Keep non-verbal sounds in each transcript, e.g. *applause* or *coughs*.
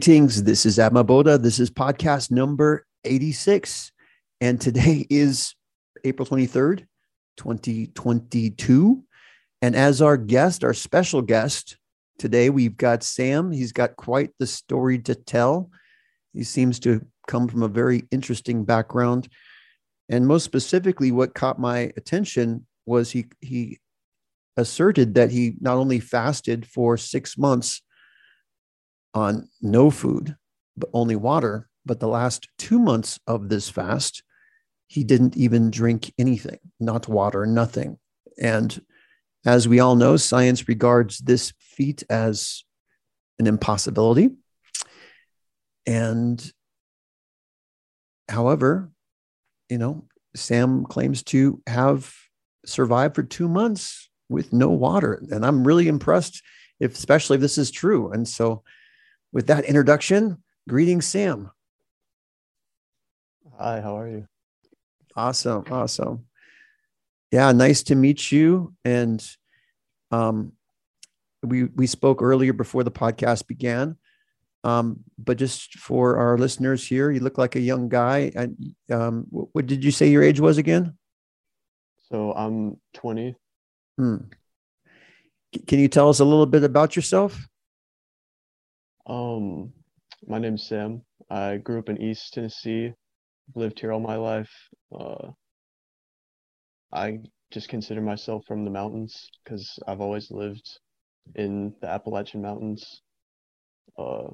Greetings. This is Adma Boda. This is podcast number 86. And today *laughs* is April 23rd, 2022. And as our guest, our special guest today, we've got Sam. He's got quite the story to tell. He seems to come from a very interesting background. And most specifically, what caught my attention was he, he asserted that he not only fasted for six months on no food, but only water. But the last two months of this fast, he didn't even drink anything, not water, nothing. And as we all know, science regards this feat as an impossibility. And however, you know, Sam claims to have survived for two months with no water. And I'm really impressed if especially if this is true. And so with that introduction, greetings, Sam. Hi, how are you? Awesome, awesome. Yeah, nice to meet you. And um, we we spoke earlier before the podcast began. Um, but just for our listeners here, you look like a young guy. And um, what, what did you say your age was again? So I'm 20. Hmm. Can you tell us a little bit about yourself? Um, my name's Sam. I grew up in East Tennessee, lived here all my life. Uh, I just consider myself from the mountains because I've always lived in the Appalachian Mountains. Uh,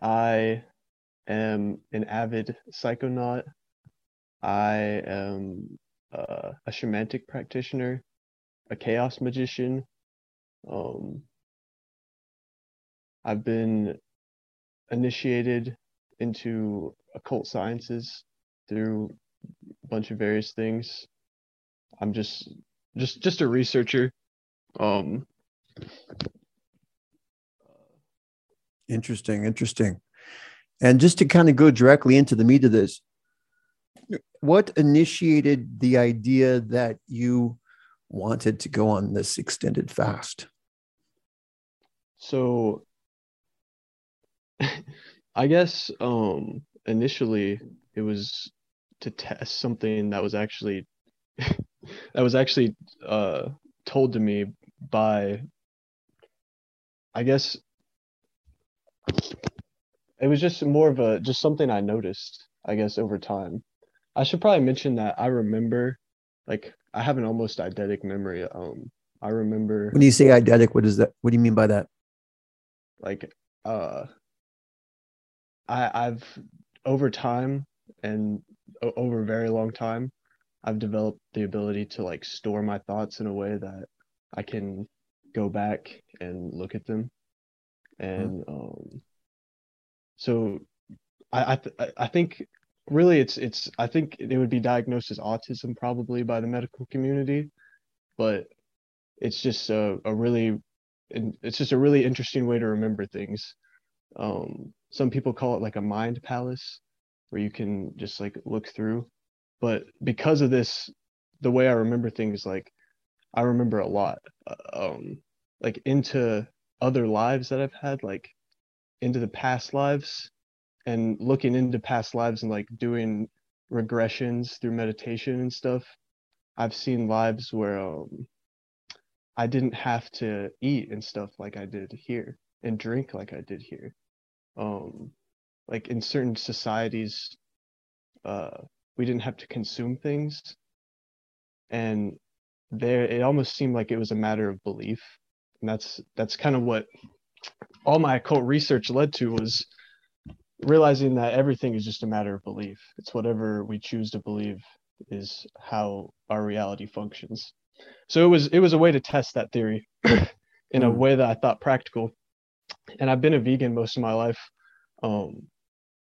I am an avid psychonaut. I am uh, a shamanic practitioner, a chaos magician. Um, I've been initiated into occult sciences through a bunch of various things. I'm just just just a researcher. Um interesting, interesting. And just to kind of go directly into the meat of this, what initiated the idea that you wanted to go on this extended fast? So I guess um initially it was to test something that was actually *laughs* that was actually uh told to me by I guess it was just more of a just something I noticed, I guess, over time. I should probably mention that I remember like I have an almost eidetic memory. Um I remember when you say eidetic, what is that? What do you mean by that? Like uh I, I've over time and over a very long time, I've developed the ability to like store my thoughts in a way that I can go back and look at them. And mm-hmm. um, so I I, th- I think really it's it's I think it would be diagnosed as autism probably by the medical community, but it's just a, a really it's just a really interesting way to remember things. Um, some people call it like a mind palace where you can just like look through. But because of this the way i remember things like i remember a lot uh, um like into other lives that i've had like into the past lives and looking into past lives and like doing regressions through meditation and stuff. I've seen lives where um i didn't have to eat and stuff like i did here and drink like i did here. Um like in certain societies uh we didn't have to consume things. And there it almost seemed like it was a matter of belief. And that's that's kind of what all my occult research led to was realizing that everything is just a matter of belief. It's whatever we choose to believe is how our reality functions. So it was it was a way to test that theory *coughs* in a hmm. way that i thought practical and i've been a vegan most of my life um,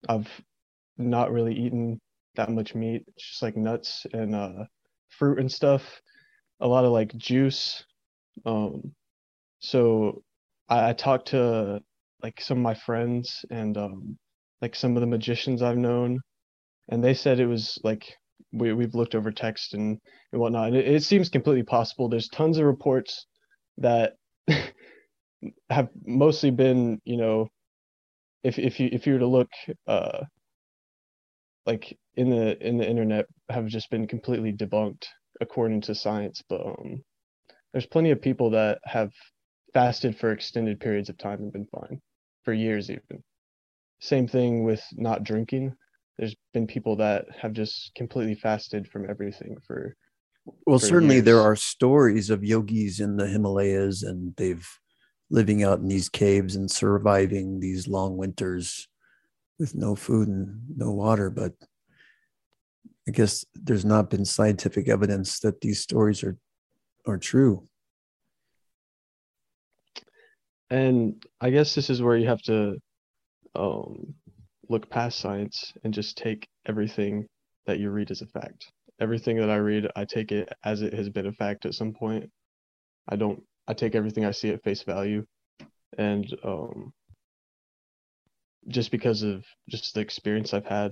I've not really eaten that much meat. It's just like nuts and uh, fruit and stuff. A lot of like juice. Um, so I, I talked to like some of my friends and um, like some of the magicians I've known, and they said it was like we we've looked over text and and whatnot, and it, it seems completely possible. There's tons of reports that *laughs* have mostly been, you know, if if you if you were to look uh like in the in the internet have just been completely debunked according to science but um there's plenty of people that have fasted for extended periods of time and been fine for years even. Same thing with not drinking. There's been people that have just completely fasted from everything for well for certainly there are stories of yogis in the himalayas and they've living out in these caves and surviving these long winters with no food and no water but i guess there's not been scientific evidence that these stories are are true. And i guess this is where you have to um look past science and just take everything that you read as a fact. Everything that i read i take it as it has been a fact at some point. I don't i take everything i see at face value. And um just because of just the experience i've had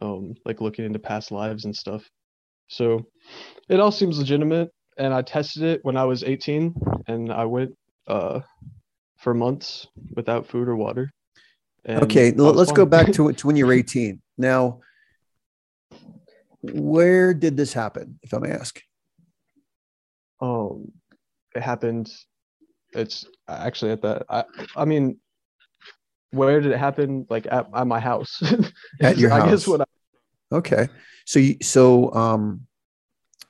um like looking into past lives and stuff. So it all seems legitimate. And i tested it when i was 18 and i went uh for months without food or water. And okay I l- was let's go back to, to when you were *laughs* 18 now where did this happen if i may ask? Um it happened it's actually at that i i mean where did it happen like at, at my house *laughs* At your i house. guess what I, Okay. So you so um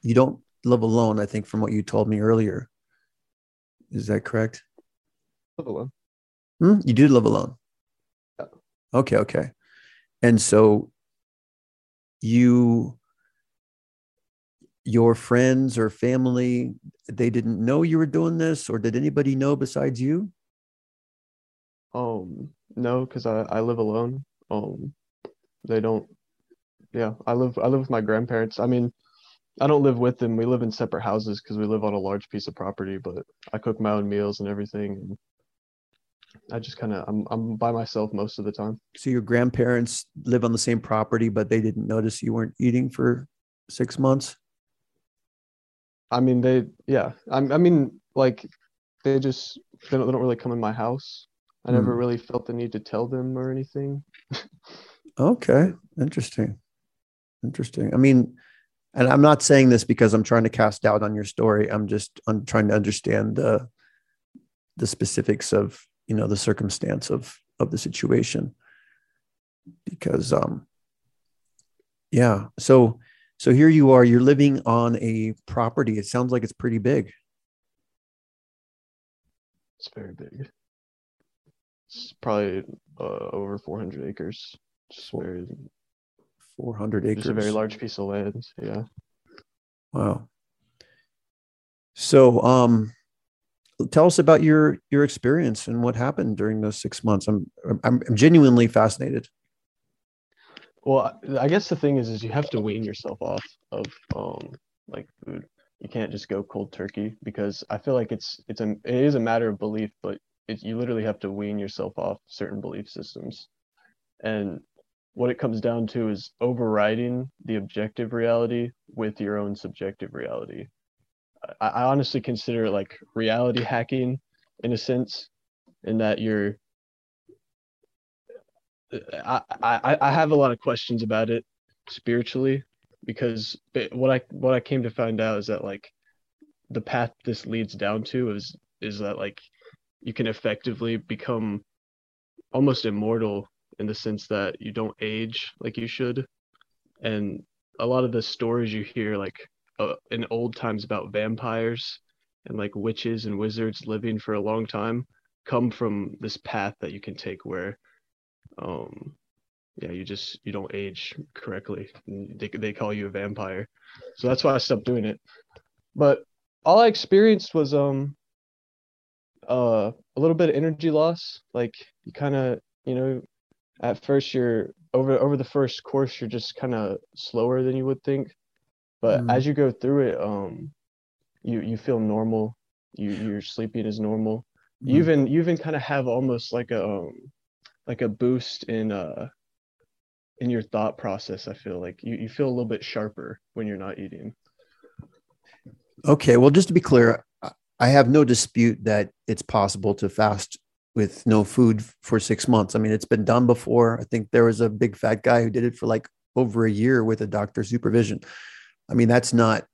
you don't live alone, I think, from what you told me earlier. Is that correct? live alone. Hmm? You do live alone. Yeah. Okay, okay. And so you your friends or family, they didn't know you were doing this, or did anybody know besides you? um no because i i live alone um they don't yeah i live i live with my grandparents i mean i don't live with them we live in separate houses because we live on a large piece of property but i cook my own meals and everything and i just kind of i'm i'm by myself most of the time So your grandparents live on the same property, but they didn't notice you weren't eating for six months. I mean, they, yeah. I, I mean, like, they just they don't, they don't really come in my house. I never Hmm. really felt the need to tell them or anything. Okay, interesting. Interesting. I mean, and I'm not saying this because I'm trying to cast doubt on your story. I'm just I'm trying to understand the the specifics of you know the circumstance of of the situation because um yeah so so here you are you're living on a property it sounds like it's pretty big It's very big. It's probably uh, over 400 acres. Just very, 400 acres just a very large piece of land. Yeah. Wow. So, um, tell us about your your experience and what happened during those six months. I'm I'm, I'm genuinely fascinated. Well, I guess the thing is, is you have to wean yourself off of um like food. You can't just go cold turkey because I feel like it's it's a it is a matter of belief, but it, you literally have to wean yourself off certain belief systems. And what it comes down to is overriding the objective reality with your own subjective reality. I, I honestly consider it like reality hacking in a sense, in that you're I, I I have a lot of questions about it spiritually because it, what I what I came to find out is that like the path this leads down to is is that like you can effectively become almost immortal in the sense that you don't age like you should. And a lot of the stories you hear like uh, in old times about vampires and like witches and wizards living for a long time come from this path that you can take where um yeah you just you don't age correctly. They, they call you a vampire. So that's why i stopped doing it. But all i experienced was um uh a little bit of energy loss. Like you kind of you know at first you're over over the first course you're just kind of slower than you would think. But Mm. as you go through it um you you feel normal. You your sleeping is normal. You Mhm. even you even kind of have almost like a um, like a boost in uh in your thought process i feel like you, you feel a little bit sharper when you're not eating Okay, well, just to be clear, I- have no dispute that it's possible to fast with no food for six months. I mean, it's been done before. I think there was a big fat guy who did it for like over a year with a doctor's supervision. I mean, that's not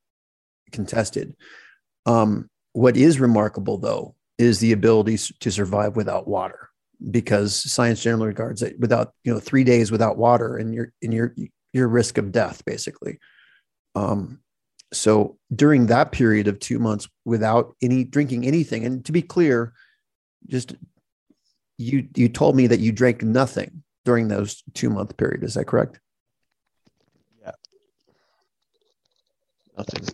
contested. Um, what is remarkable, though, is the ability to survive without water, because science generally regards it without you know three days without water and your in your your risk of death, basically. Um, so during that period of two months without any drinking anything, and to be clear, just you you told me that you drank nothing during those two month period. Is that correct? Yeah. Nothing.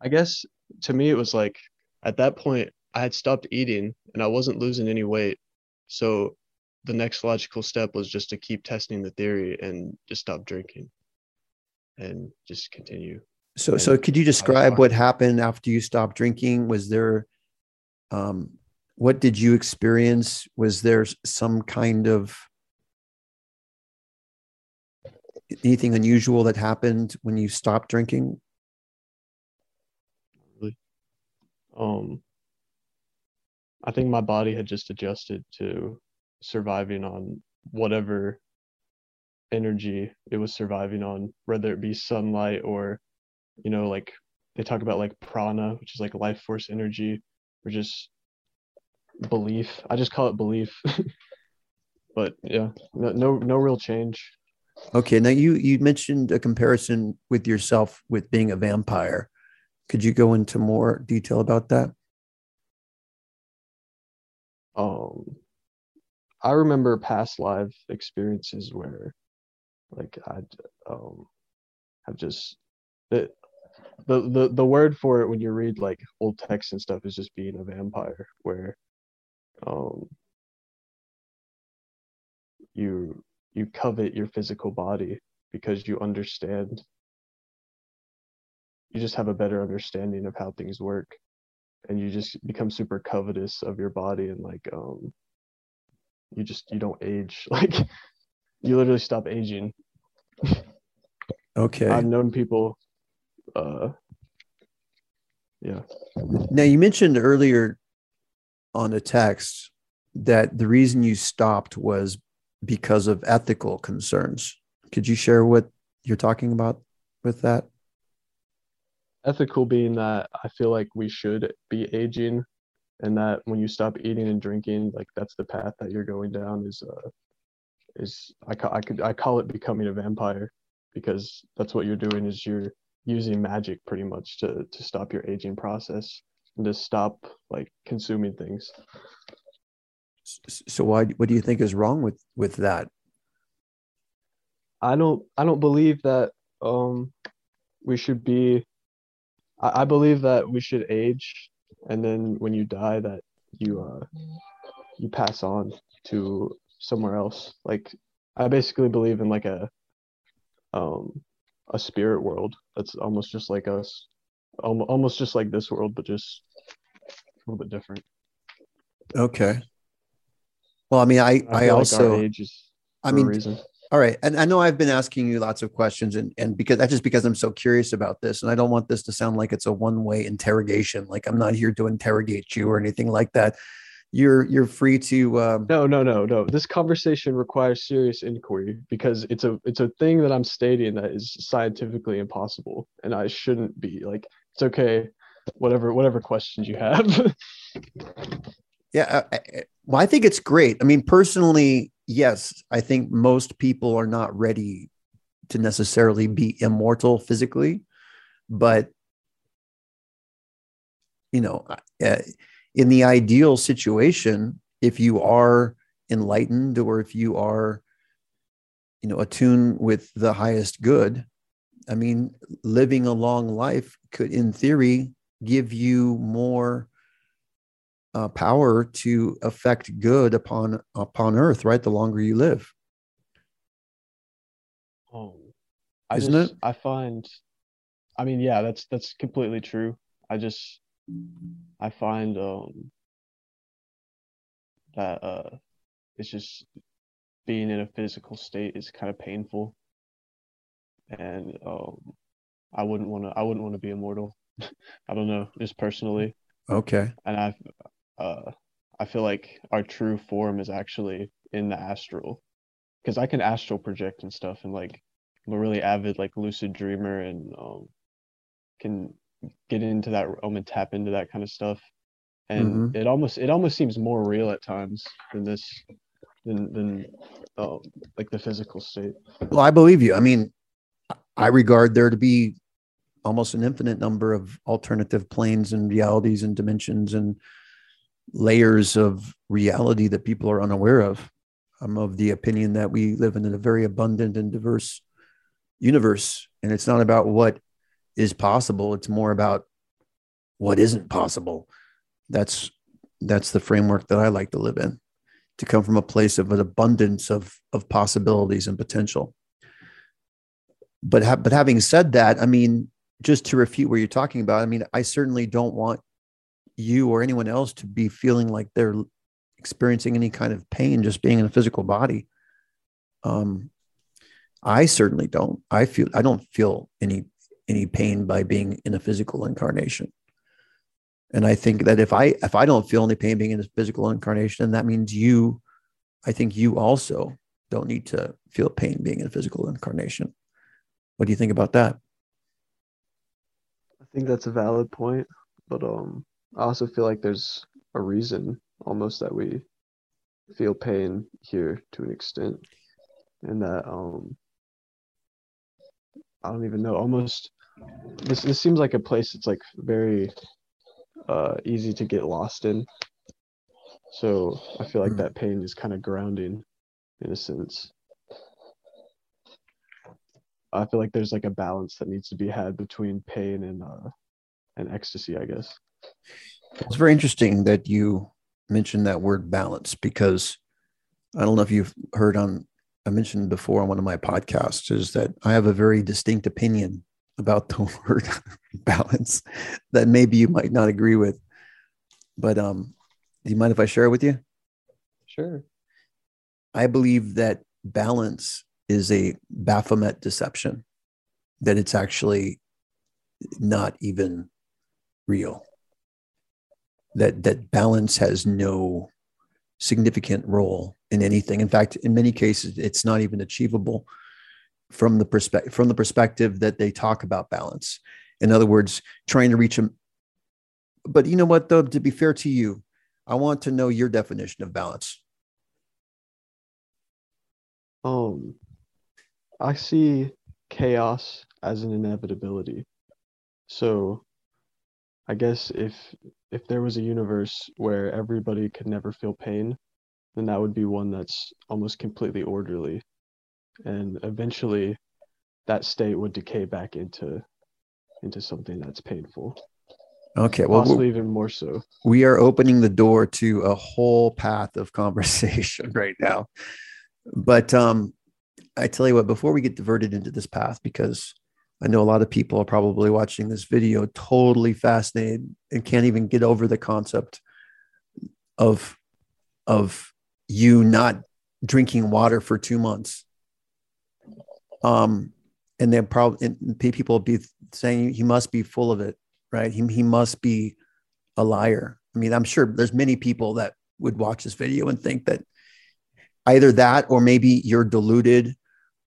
I guess to me it was like at that point I had stopped eating and I wasn't losing any weight. So the next logical step was just to keep testing the theory and just stop drinking and just continue. So, so could you describe what happened after you stopped drinking? Was there, um, what did you experience? Was there some kind of anything unusual that happened when you stopped drinking? Um, I think my body had just adjusted to surviving on whatever energy it was surviving on, whether it be sunlight or, you know, like they talk about like prana, which is like life force energy, or just belief. I just call it belief. *laughs* but yeah, no, no, no real change. Okay. Now you you mentioned a comparison with yourself with being a vampire. Could you go into more detail about that? Um, I remember past live experiences where, like, I'd um, have just the, the the the word for it when you read like old texts and stuff is just being a vampire, where, um, you you covet your physical body because you understand you just have a better understanding of how things work and you just become super covetous of your body and like um you just you don't age. *laughs* Like you literally stop aging. Okay. I've known people uh yeah. Now you mentioned earlier on the text that the reason you stopped was because of ethical concerns. Could you share what you're talking about with that ethical being that i feel like we should be aging and that when you stop eating and drinking like that's the path that you're going down is uh is i, ca- I could i call it becoming a vampire because that's what you're doing is you're using magic pretty much to to stop your aging process and to stop like consuming things. So why what do you think is wrong with with that? I don't i don't believe that um we should be I, I believe that we should age and then when you die that you uh you pass on to somewhere else. Like i basically believe in like a um a spirit world that's almost just like us almost just like this world but just a little bit different. Okay. Well i mean i i, I also like i mean all right. And I know I've been asking you lots of questions and, and because that's just because I'm so curious about this. And I don't want this to sound like it's a one-way interrogation. Like I'm not here to interrogate you or anything like that. You're you're free to um... No, no, no, no. This conversation requires serious inquiry because it's a it's a thing that I'm stating that is scientifically impossible. And I shouldn't be like it's okay, whatever whatever questions you have. *laughs* yeah. I, well, I think it's great. I mean, personally, yes, I think most people are not ready to necessarily be immortal physically, but you know, uh, in the ideal situation, if you are enlightened or if you are, you know, attuned with the highest good, I mean, living a long life could, in theory, give you more uh, power to affect good upon upon earth right? The longer you live. Oh I isn't just, it i find i mean yeah that's that's completely true. I just i find um that uh it's just being in a physical state is kind of painful. And um i wouldn't want to i wouldn't want to be immortal. *laughs* I don't know just personally. Okay. and I, uh, I feel like our true form is actually in the astral, because I can astral project and stuff, and like I'm a really avid like lucid dreamer, and um, can get into that realm and tap into that kind of stuff, and it almost it almost seems more real at times than this, than than uh, like the physical state. Well, I believe you. I mean, I regard there to be almost an infinite number of alternative planes and realities and dimensions and layers of reality that people are unaware of. I'm of the opinion that we live in a very abundant and diverse universe. And it's not about what is possible, it's more about what isn't possible. That's that's the framework that I like to live in, to come from a place of an abundance of, of possibilities and potential. But ha- but having said that, I mean, just to refute what you're talking about, I mean, I certainly don't want you or anyone else to be feeling like they're experiencing any kind of pain just being in a physical body. Um, I certainly don't. I feel I don't feel any any pain by being in a physical incarnation. And I think that if I if I don't feel any pain being in a physical incarnation, that means you, I think you also don't need to feel pain being in a physical incarnation. What do you think about that? I think that's a valid point, but um, I also feel like there's a reason almost that we feel pain here to an extent, and that um, I don't even know. Almost, this this seems like a place that's like very uh easy to get lost in. So I feel like Mm. that pain is kind of grounding, in a sense. I feel like there's like a balance that needs to be had between pain and uh and ecstasy, I guess. It's very interesting that you mentioned that word balance because I don't know if you've heard on, I mentioned before on one of my podcasts, is that I have a very distinct opinion about the *laughs* word balance that maybe you might not agree with. But um, do you mind if I share it with you? Sure. I believe that balance is a Baphomet deception, that it's actually not even real. That that balance has no significant role in anything. In fact, in many cases, it's not even achievable from the perspective from the perspective that they talk about balance. In other words, trying to reach them. But you know what, though, to be fair to you, I want to know your definition of balance. Um, I see chaos as an inevitability. So, I guess if if there was a universe where everybody could never feel pain, then that would be one that's almost completely orderly. And eventually that state would decay back into into something that's painful. Okay, well, Possibly even more so. we are opening the door to a whole path of *laughs* conversation right now. But um, I tell you what, before we get diverted into this path, because I know a lot of people are probably watching this video totally fascinated and can't even get over the concept of of you not drinking water for two months. Um, and then probably people be saying he must be full of it, right? He he must be a liar. I mean, I'm sure there's many people that would watch this video and think that either that or maybe you're deluded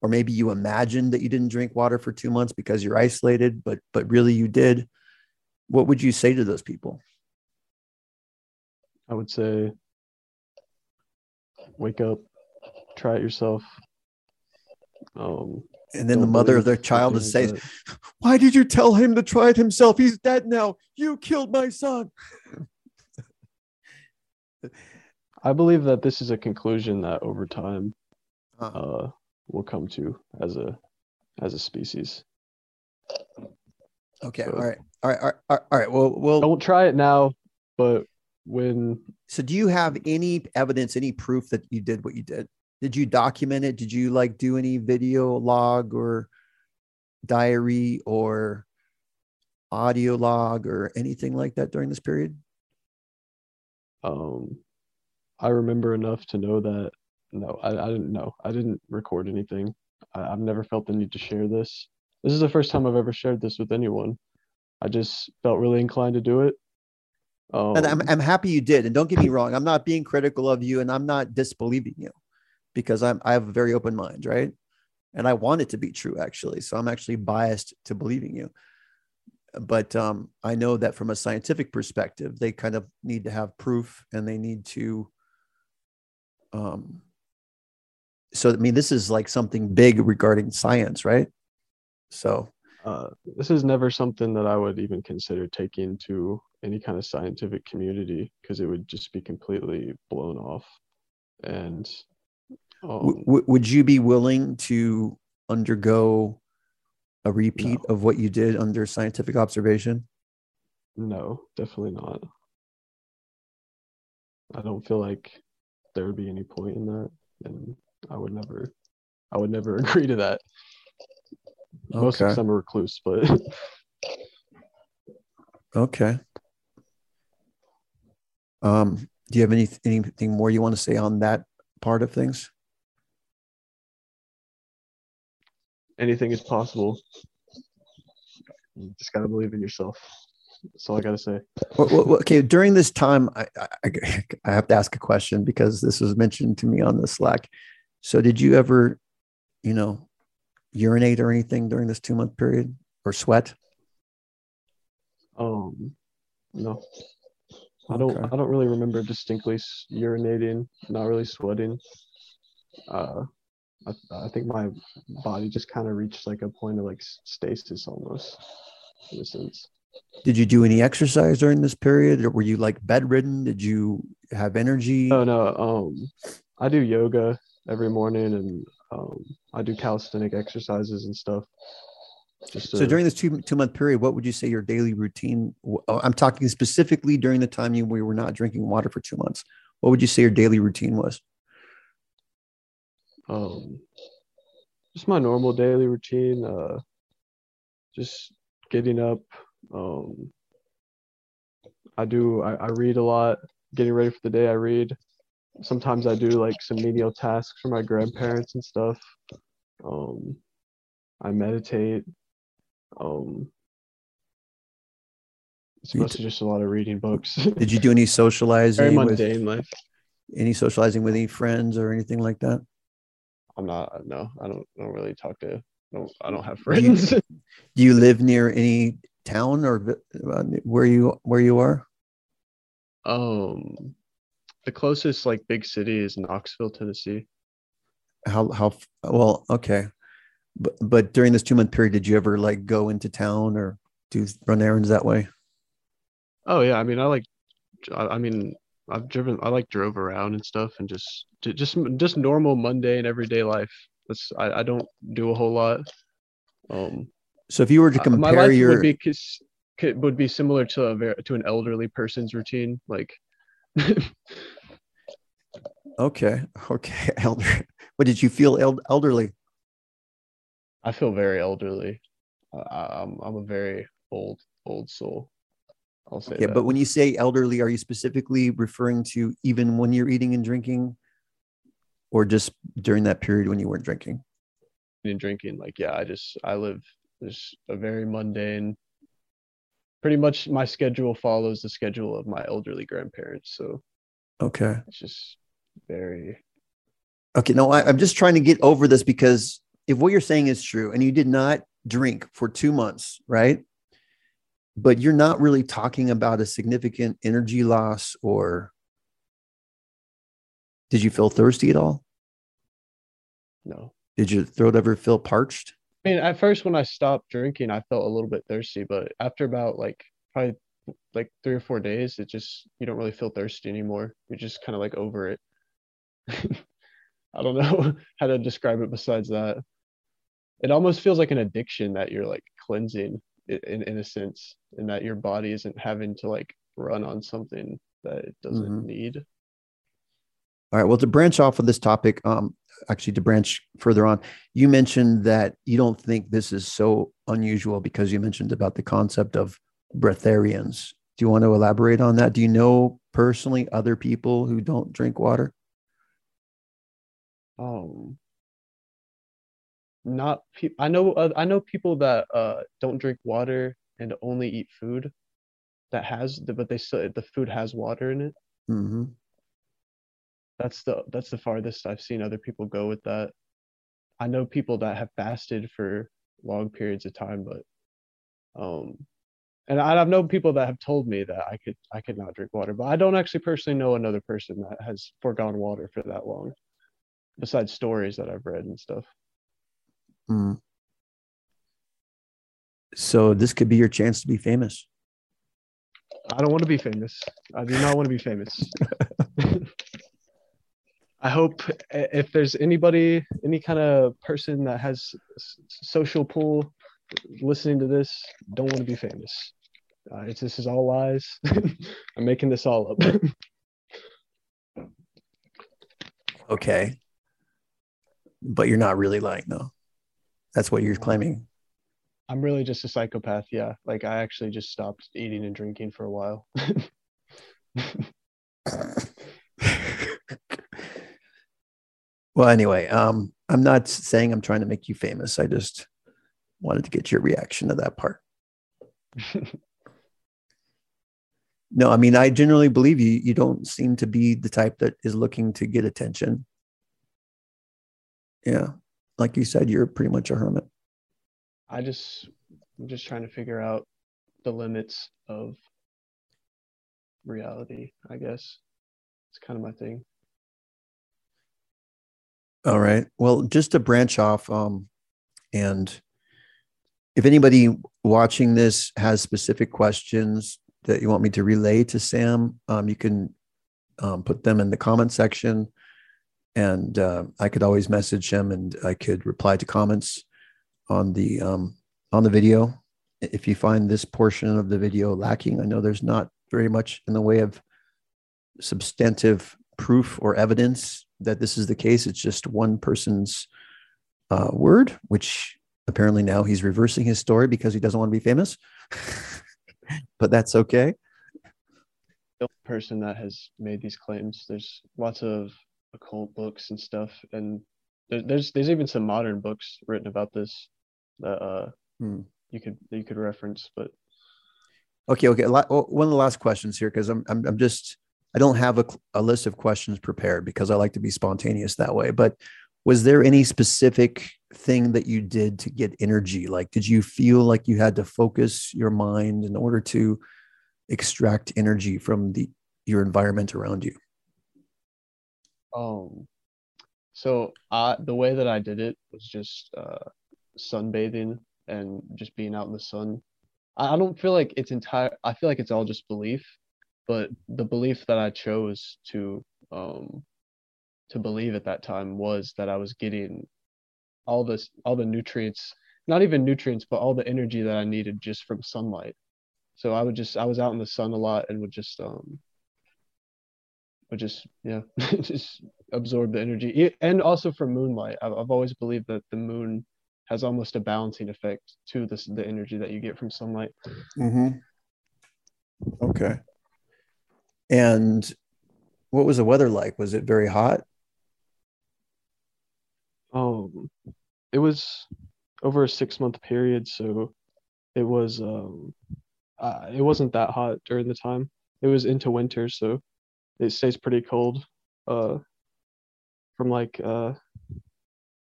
or maybe you imagined that you didn't drink water for 2 months because you're isolated, but but really you did. What would you say to those people? I would say wake up, try it yourself. Um, And then the mother of their child is saying, "Why did you tell him to try it himself? He's dead now. You killed my son." I believe that this is a conclusion that over time Uh, will come to as a as a species. okay, so-. All right, all right, all right, all right. Well, well, Don't try it now, but when So do you have any evidence, any proof that you did what you did? Did you document it? Did you like do any video log or diary or audio log or anything like that during this period? um I remember enough to know that no, I, I didn't know. I didn't record anything. I, I've never felt the need to share this. This is the first time I've ever shared this with anyone. I just felt really inclined to do it. Um, and I'm, I'm happy you did. And don't get me wrong, I'm not being critical of you and I'm not disbelieving you because I'm, I have a very open mind, right? And I want it to be true, actually. So I'm actually biased to believing you. But um, I know that from a scientific perspective, they kind of need to have proof and they need to. Um, so, I mean, this is like something big regarding science, right? So, uh, this is never something that I would even consider taking to any kind of scientific community because it would just be completely blown off. And um, w- would you be willing to undergo a repeat No. of what you did under scientific observation? no, definitely not. I don't feel like there would be any point in that, and I would never, I would never *laughs* agree to that. Most Okay. of them are recluse, but *laughs* Okay. Um, do you have any anything more you want to say on that part of things? anything is possible. You just gotta believe in yourself. That's all I gotta say. Well, well, okay, during this time, I, I I have to ask a question because this was mentioned to me on the Slack. So, did you ever, you know, urinate or anything during this two month period or sweat? Um, no, I don't. Okay. I don't really remember distinctly urinating. Not really sweating. Uh, I, I think my body just kind of reached like a point of like stasis almost, in a sense. Did you do any exercise during this period, or were you like bedridden? Did you have energy? Oh no. Um, I do yoga every morning, and um, I do calisthenic exercises and stuff. Just So to- during this two two month period, what would you say your daily routine? oh, I'm talking specifically during the time you we were not drinking water for two months. What would you say your daily routine was? um just my normal daily routine uh just getting up um i do I, I read a lot getting ready for the day i read sometimes i do like some menial tasks for my grandparents and stuff. Um i meditate. Um it's You mostly just a lot of reading books. *laughs* Did you do any very socializing with mundane life. any socializing with any friends or anything like that? i'm not no i don't I don't really talk to I don't, I don't have Do you- friends. *laughs* Do you live near any town or uh, where you where you are? Um, the closest like big city is Knoxville, Tennessee. How how well? Okay, but but during this two month period, did you ever like go into town or do run errands that way? Oh yeah, I mean I like, I, I mean I've driven, I like drove around and stuff, and just just just normal mundane everyday life. That's I, I don't do a whole lot. Um, So if you were to I- my compare life your would be would be similar to a to an elderly person's routine. Like, okay okay *laughs* elder, what did you feel el- elderly? I feel very elderly. I, I- I'm I'm a very old old soul. I'll say Yeah, that. but when you say elderly, are you specifically referring to even when you're eating and drinking, or just during that period when you weren't drinking? and drinking like yeah i just i live just a very mundane pretty much my schedule follows the schedule of my elderly grandparents so Okay. it's just very Okay. No, I, I'm just trying to get over this because if what you're saying is true and you did not drink for two months, right? But you're not really talking about a significant energy loss or did you feel thirsty at all? no Did your throat ever feel parched? I mean at first when i stopped drinking i felt a little bit thirsty but after about like probably like three or four days it just you don't really feel thirsty anymore. You're just kind of like over it. *laughs* I don't know *laughs* how to describe it besides that. It almost feels like an addiction that you're like cleansing in, in a sense and that your body isn't having to like run on something that it doesn't Mhm. need All right. Well, to branch off of this topic, um, actually to branch further on, you mentioned that you don't think this is so unusual because you mentioned about the concept of breatharians. Do you want to elaborate on that? Do you know personally other people who don't drink water? um not pe- i know uh, i know people that uh don't drink water and only eat food that has the, but they still the food has water in it. hmm That's the that's the farthest I've seen other people go with that. I know people that have fasted for long periods of time, but um and I- I've known people that have told me that I could I could not drink water, but I don't actually personally know another person that has foregone water for that long, besides stories that I've read and stuff. Mm. So this could be your chance to be famous. I don't want to be famous. I do not want to be famous. *laughs* I hope if there's anybody, any kind of person that has social pull listening to this, don't want to be famous. Uh, it's this is all lies. *laughs* I'm making this all up. *laughs* Okay. But you're not really lying though. That's what you're claiming. I'm really just a psychopath. Yeah, like I actually just stopped eating and drinking for a while. *laughs* well, anyway, um, I'm not saying I'm trying to make you famous. I just wanted to get your reaction to that part. *laughs* No, I mean, I generally believe you. You don't seem to be the type that is looking to get attention. Yeah. Like you said, you're pretty much a hermit. I just I'm just trying to figure out the limits of reality, I guess. It's kind of my thing. All right. Well, just to branch off, um, and if anybody watching this has specific questions that you want me to relay to Sam, um, you can um, put them in the comment section, and uh, I could always message him, and I could reply to comments on the um, on the video. If you find this portion of the video lacking, I know there's not very much in the way of substantive proof or evidence that this is the case. It's just one person's uh, word, which apparently now he's reversing his story because he doesn't want to be famous. *laughs* but that's okay. The only person that has made these claims. There's lots of occult books and stuff, and there's there's even some modern books written about this that uh Hmm. you could you could reference. But Okay, okay. Oh, One of the last questions here, because I'm, I'm I'm just I don't have a, a list of questions prepared because I like to be spontaneous that way. But was there any specific thing that you did to get energy? Like, did you feel like you had to focus your mind in order to extract energy from the your environment around you? um, so I the way that I did it was just uh sunbathing and just being out in the sun. I, I don't feel like it's entire. I feel like it's all just belief, but the belief that I chose to um to believe at that time was that I was getting all this all the nutrients, not even nutrients, but all the energy that I needed just from sunlight. So I would just I was out in the sun a lot and would just um would just yeah *laughs* just absorb the energy and also from moonlight. I've, I've always believed that the moon has almost a balancing effect to this the energy that you get from sunlight. Mm-hmm. Okay. And what was the weather like? Was it very hot? Um, it was over a six month period, so it was um, uh, it wasn't that hot during the time. It was into winter, so it stays pretty cold. Uh, from like uh,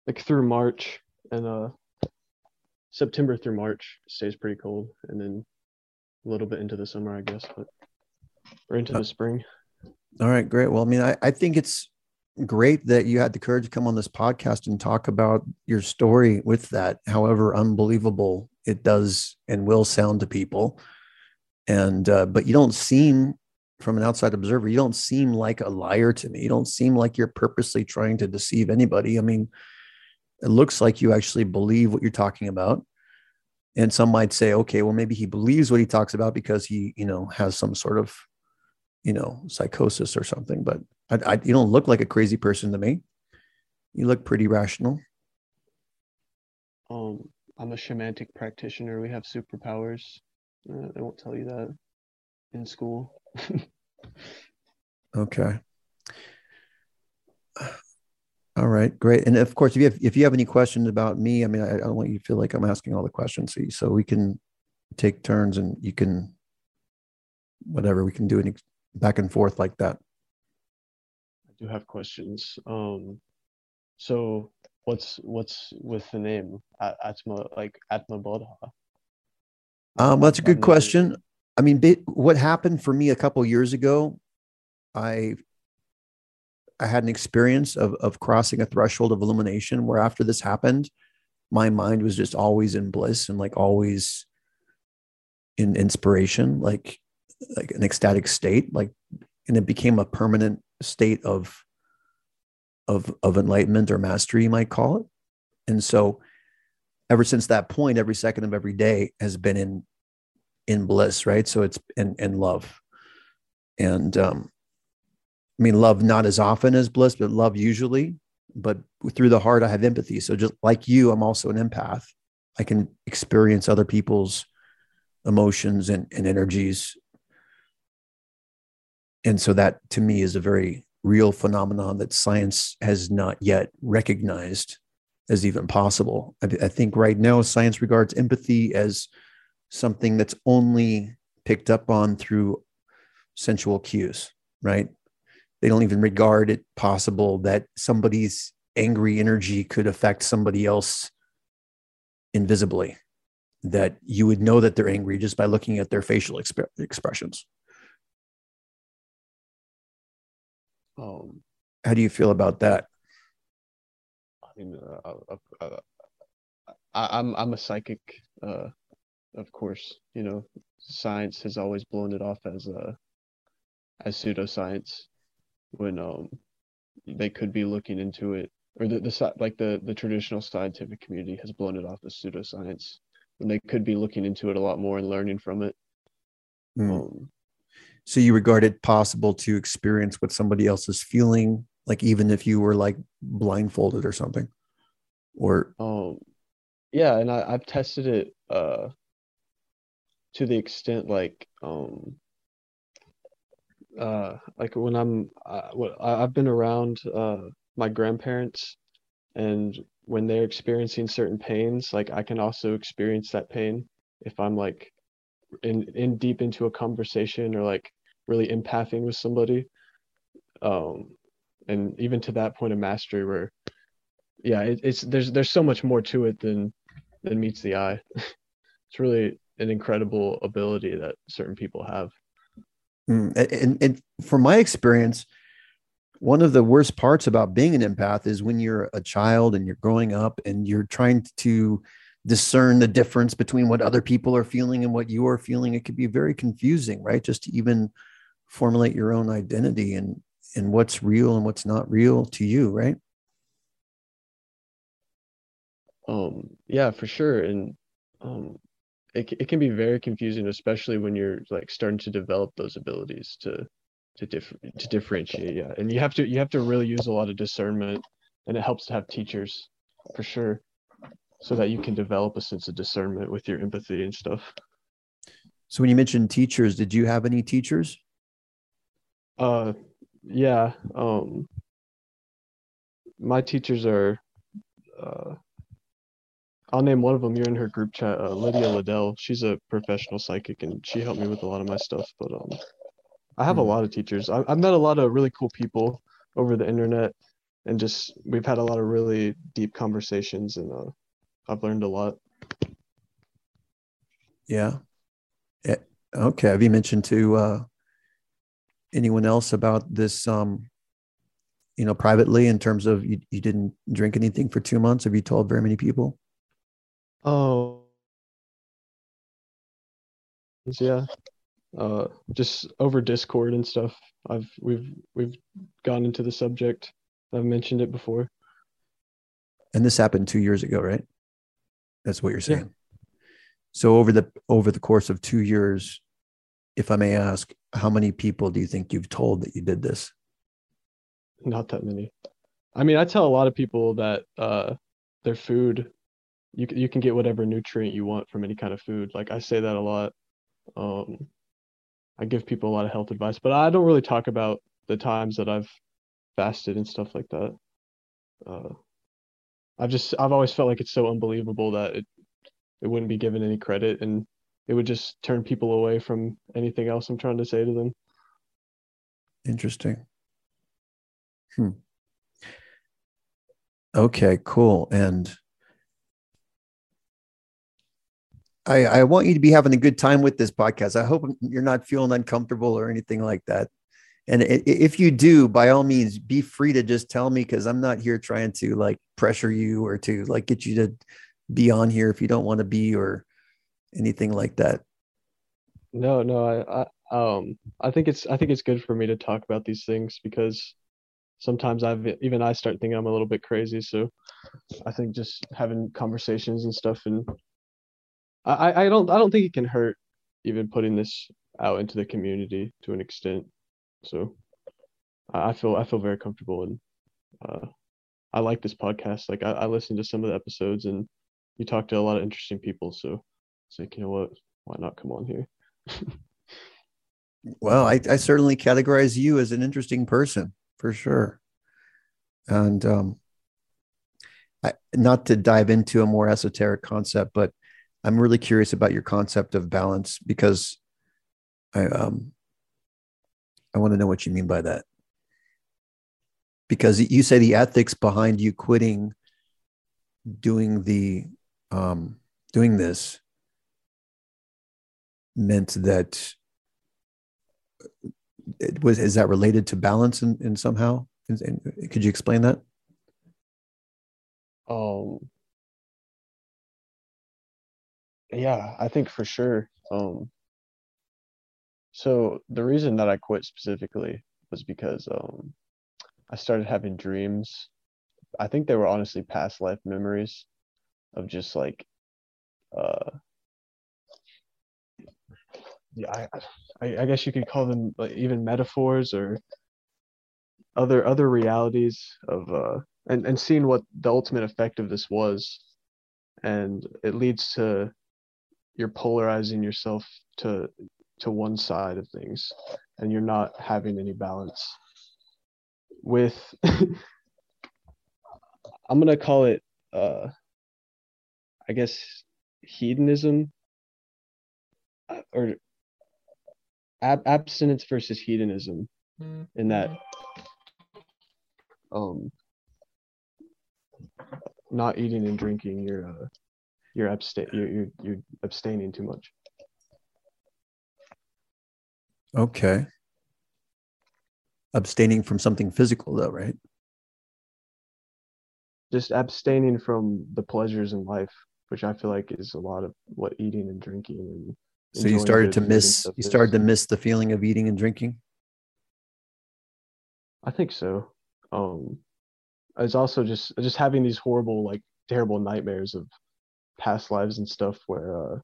like through March and uh, September through March stays pretty cold, and then a little bit into the summer, I guess, but or into the spring. All right, great. Well, I mean, I, I think it's great that you had the courage to come on this podcast and talk about your story with that, however unbelievable it does and will sound to people. And, uh, but you don't seem, from an outside observer, you don't seem like a liar to me. You don't seem like you're purposely trying to deceive anybody. I mean, it looks like you actually believe what you're talking about. And some might say, okay, well, maybe he believes what he talks about because he, you know, has some sort of you know, psychosis or something. But I, I, you don't look like a crazy person to me. You look pretty rational. Um, I'm a shamanic practitioner. We have superpowers. Uh, they won't tell you that in school. *laughs* Okay. All right, great. And of course, if you have if you have any questions about me, I mean, I, I don't want you to feel like I'm asking all the questions, so, you- so we can take turns and you can whatever we can do it back and forth like that. I do have questions. Um, so what's what's with the name Atma like Atma Bodha? Um, that's a good question. I mean, what happened for me a couple years ago, I I had an experience of of crossing a threshold of illumination where after this happened, my mind was just always in bliss and like always in inspiration, like like an ecstatic state, like and it became a permanent state of of of enlightenment or mastery, you might call it. And so ever since that point, every second of every day has been in in bliss, right? So it's in in love. And um I mean love not as often as bliss, but love usually. But through the heart, I have empathy. So just like you, I'm also an empath. I can experience other people's emotions and, and energies. And so that to me is a very real phenomenon that science has not yet recognized as even possible. I, I think right now science regards empathy as something that's only picked up on through sensual cues, right? They don't even regard it possible that somebody's angry energy could affect somebody else invisibly that you would know that they're angry just by looking at their facial exp- expressions. Um, How do you feel about that? I mean, uh, uh, uh, uh I, am I'm, I'm a psychic, uh, of course. You know, science has always blown it off as a uh, as pseudoscience when um they could be looking into it, or the the like the the traditional scientific community has blown it off as pseudoscience and they could be looking into it a lot more and learning from it. Mm. Um, so you regard it possible to experience what somebody else is feeling, like even if you were like blindfolded or something, or um, yeah, and I, I've tested it uh to the extent like um uh like when I'm uh, I've been around uh my grandparents and when they're experiencing certain pains like i can also experience that pain if i'm like in in deep into a conversation or like really empathing with somebody. Um and even to that point of mastery where yeah it, it's there's there's so much more to it than than meets the eye. *laughs* It's really an incredible ability that certain people have. Mm, and, and from my experience one of the worst parts about being an empath is when you're a child and you're growing up and you're trying to discern the difference between what other people are feeling and what you are feeling. It could be very confusing right? Just to even formulate your own identity and and what's real and what's not real to you right? Um yeah for sure. And um it, it can be very confusing especially when you're like starting to develop those abilities to to differ to differentiate. Yeah. And you have to you have to really use a lot of discernment and it helps to have teachers for sure so that you can develop a sense of discernment with your empathy and stuff so when you mentioned teachers did you have any teachers uh yeah um my teachers are uh I'll name one of them. You're in her group chat, uh, Lydia Liddell. She's a professional psychic, and she helped me with a lot of my stuff. But um, I have mm. a hmm. lot of teachers. I, I've met a lot of really cool people over the internet, and just we've had a lot of really deep conversations, and uh, I've learned a lot. Yeah. yeah. Okay. Have you mentioned to uh, anyone else about this? Um, you know, privately, in terms of you, you didn't drink anything for two months. Have you told very many people? Oh, yeah uh, just over Discord and stuff. I've we've we've gone into the subject. I've mentioned it before. And this happened two years ago, right? That's what you're saying. Yeah. So over the over the course of two years, if I may ask, how many people do you think you've told that you did this? Not that many. I mean, I tell a lot of people that uh, their food, you you can get whatever nutrient you want from any kind of food. Like I say that a lot. Um, I give people a lot of health advice, but I don't really talk about the times that I've fasted and stuff like that. Uh, I've just I've always felt like it's so unbelievable that it it wouldn't be given any credit, and it would just turn people away from anything else I'm trying to say to them. Interesting. Hmm. Okay, cool. And I, I want you to be having a good time with this podcast. I hope you're not feeling uncomfortable or anything like that. And if you do, by all means, be free to just tell me because I'm not here trying to like pressure you or to like get you to be on here if you don't want to be or anything like that. No, no, I, I um I think it's I think it's good for me to talk about these things because sometimes I've even I start thinking I'm a little bit crazy. So I think just having conversations and stuff and I, I don't I don't think it can hurt even putting this out into the community to an extent. So I feel I feel very comfortable and uh, I like this podcast. Like I, I listened to some of the episodes and you talk to a lot of interesting people. So it's like, you know what? Why not come on here? *laughs* well, I, I certainly categorize you as an interesting person for sure. And um, I, not to dive into a more esoteric concept, but I'm really curious about your concept of balance because I um I want to know what you mean by that. Because you say the ethics behind you quitting doing the um doing this meant that it was is that related to balance in, in somehow? In, in, could you explain that? Um yeah i think for sure. Um so the reason that i quit specifically was because um i started having dreams. I think they were honestly past life memories of just like uh yeah, I, I guess you could call them like even metaphors or other other realities of uh and and seeing what the ultimate effect of this was. And it leads to you're polarizing yourself to to one side of things and you're not having any balance with *laughs* i'm going to call it uh i guess hedonism uh, or ab- abstinence versus hedonism in that um not eating and drinking you're uh, you're abstain you're, you're you're abstaining too much okay. Abstaining from something physical though right? Just abstaining from the pleasures in life which i feel like is a lot of what eating and drinking and so you started to miss you started to miss the feeling of eating and drinking? I think so. Um it's also just just having these horrible like terrible nightmares of past lives and stuff where uh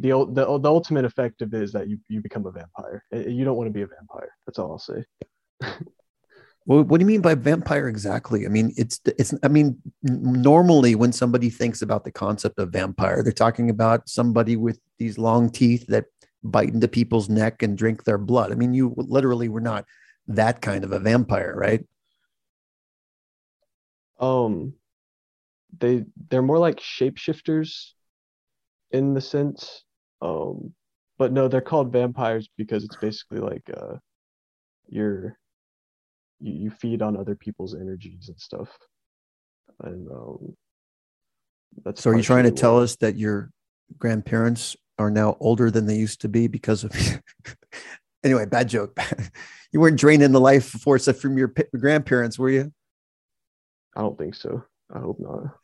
the the, the ultimate effect of it is that you you become a vampire you don't want to be a vampire that's all i'll say *laughs* Well, what do you mean by vampire exactly? I mean, it's it's. I mean, normally when somebody thinks about the concept of vampire, they're talking about somebody with these long teeth that bite into people's neck and drink their blood. I mean, you literally were not that kind of a vampire, right? Um, they they're more like shapeshifters, in the sense. Um, but no, they're called vampires because it's basically like uh, you're you, you feed on other people's energies and stuff. And um, that's so. Are you trying to tell us that your grandparents are now older than they used to be because of? *laughs* anyway, bad joke. *laughs* you weren't draining the life force from your grandparents, were you? I don't think so. I hope not.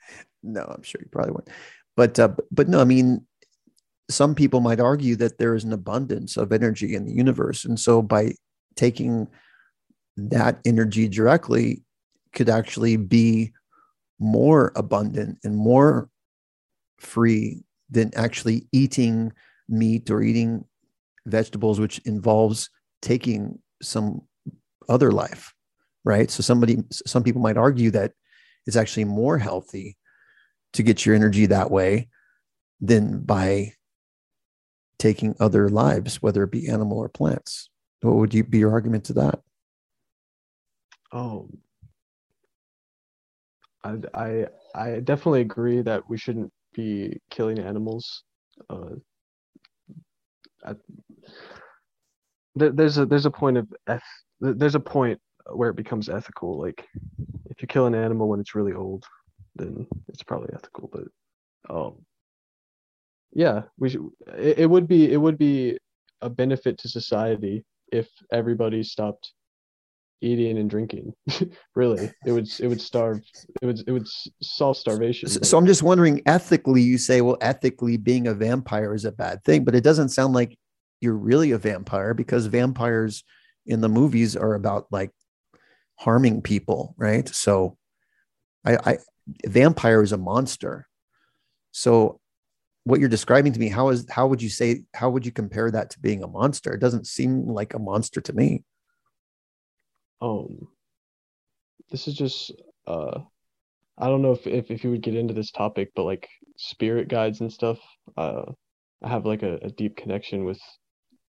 No, I'm sure you probably weren't. But uh, but no, I mean, some people might argue that there is an abundance of energy in the universe, and so by taking that energy directly could actually be more abundant and more free than actually eating meat or eating vegetables, which involves taking some other life, right? So somebody, some people might argue that it's actually more healthy to get your energy that way than by taking other lives, whether it be animal or plants. What would you be your argument to that? Oh, I I I definitely agree that we shouldn't be killing animals. Uh, I, there, there's a there's a point of eth- there's a point where it becomes ethical. Like if you kill an animal when it's really old, then it's probably ethical. But um, yeah, we should. It, it would be it would be a benefit to society if everybody stopped eating and drinking *laughs* really. It would it would starve it would it would solve starvation. So, so i'm just wondering ethically you say well ethically being a vampire is a bad thing but it doesn't sound like you're really a vampire because vampires in the movies are about like harming people right? So i i vampire is a monster. So what you're describing to me how is how would you say how would you compare that to being a monster? It doesn't seem like a monster to me. Um this is just uh i don't know if if, if you would get into this topic but like spirit guides and stuff uh i have like a, a deep connection with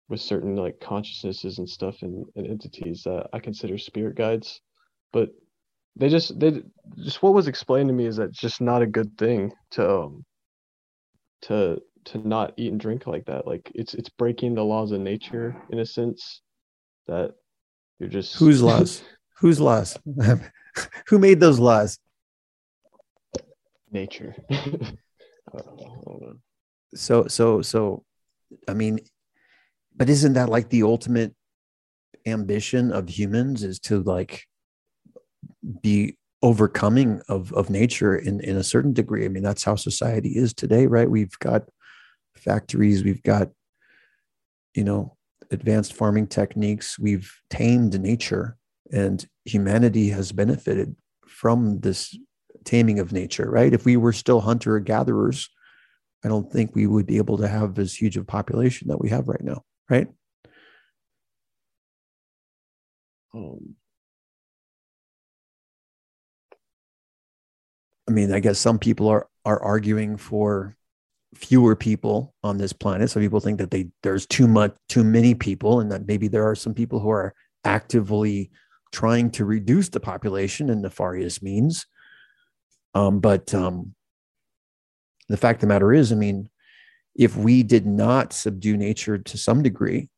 with certain like consciousnesses and stuff and, and entities that i consider spirit guides. But they just they just what was explained to me is that just not a good thing to um, to to not eat and drink like that. Like it's it's breaking the laws of nature in a sense that you're just *laughs* whose laws? *laughs* whose laws? *laughs* Who made those laws? Nature. Uh, so so so I mean but isn't that like the ultimate ambition of humans is to like be overcoming of of nature in in a certain degree. I mean, that's how society is today, right? We've got factories, we've got you know advanced farming techniques, we've tamed nature, and humanity has benefited from this taming of nature, right? If we were still hunter gatherers, I don't think we would be able to have as huge a population that we have right now, right? Um, I mean, I guess some people are are arguing for fewer people on this planet. Some people think that they there's too much too many people, and that maybe there are some people who are actively trying to reduce the population in nefarious means. Um, but um, the fact of the matter is, I mean, if we did not subdue nature to some degree,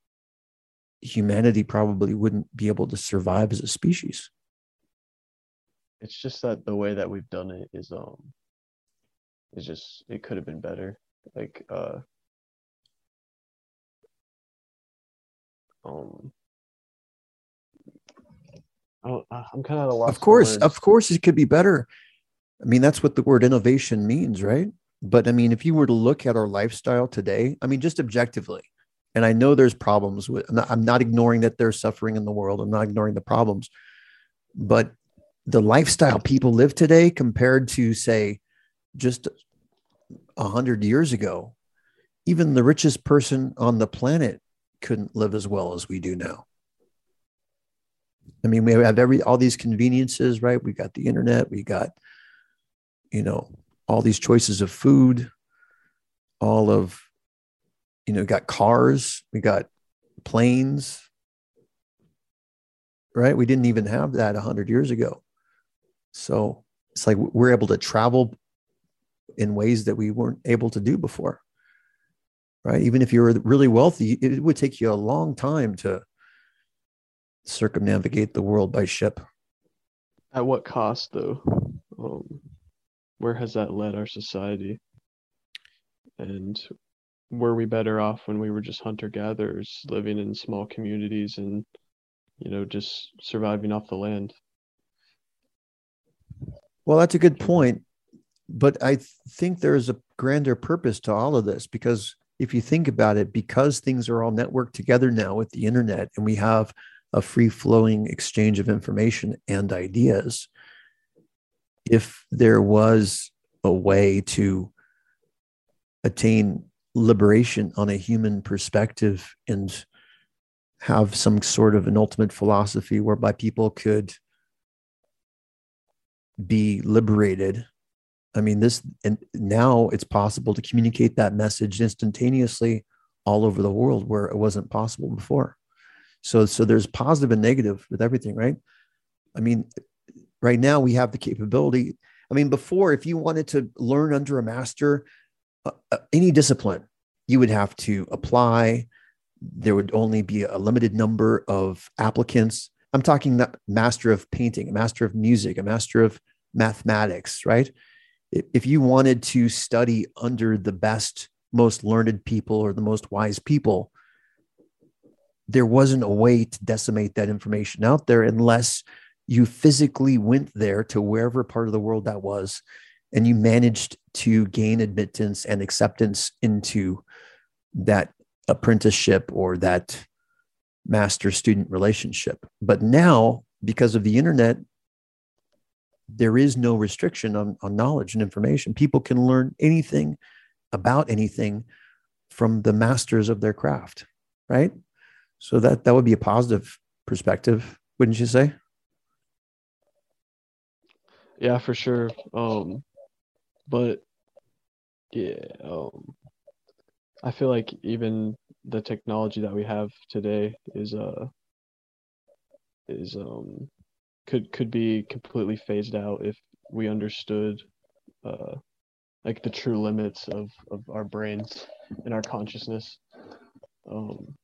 humanity probably wouldn't be able to survive as a species it's just that the way that we've done it is um is just it could have been better like uh um I am kind of Of course, of course, it could be better. I mean, that's what the word innovation means, right? But I mean, if you were to look at our lifestyle today, I mean, just objectively, and I know there's problems with. I'm not, I'm not ignoring that there's suffering in the world. I'm not ignoring the problems, but the lifestyle people live today compared to say just a hundred years ago even the richest person on the planet couldn't live as well as we do now. I mean we have every all these conveniences right? We got the internet we got you know all these choices of food all of you know got cars we got planes right? We didn't even have that a 100 years ago so it's like we're able to travel in ways that we weren't able to do before. Right. Even if you were really wealthy, it would take you a long time to circumnavigate the world by ship. At what cost, though? Um, where has that led our society? And were we better off when we were just hunter gatherers living in small communities and, you know, just surviving off the land? Well, that's a good point. But I think there's a grander purpose to all of this because if you think about it, because things are all networked together now with the internet and we have a free flowing exchange of information and ideas, if there was a way to attain liberation on a human perspective and have some sort of an ultimate philosophy whereby people could be liberated. I mean this and now it's possible to communicate that message instantaneously all over the world where it wasn't possible before. So so there's positive and negative with everything right? I mean right now we have the capability. I mean before if you wanted to learn under a master uh, uh any discipline you would have to apply. There would only be a limited number of applicants. I'm talking master of painting, a master of music, a master of mathematics, right? If you wanted to study under the best, most learned people or the most wise people, there wasn't a way to decimate that information out there unless you physically went there to wherever part of the world that was and you managed to gain admittance and acceptance into that apprenticeship or that master student relationship. But now, because of the internet, there is no restriction on, on knowledge and information. People can learn anything about anything from the masters of their craft, right? So that that would be a positive perspective, wouldn't you say? Yeah, for sure. Um, but yeah, um, I feel like even the technology that we have today is uh is um could could be completely phased out if we understood uh like the true limits of of our brains and our consciousness. Um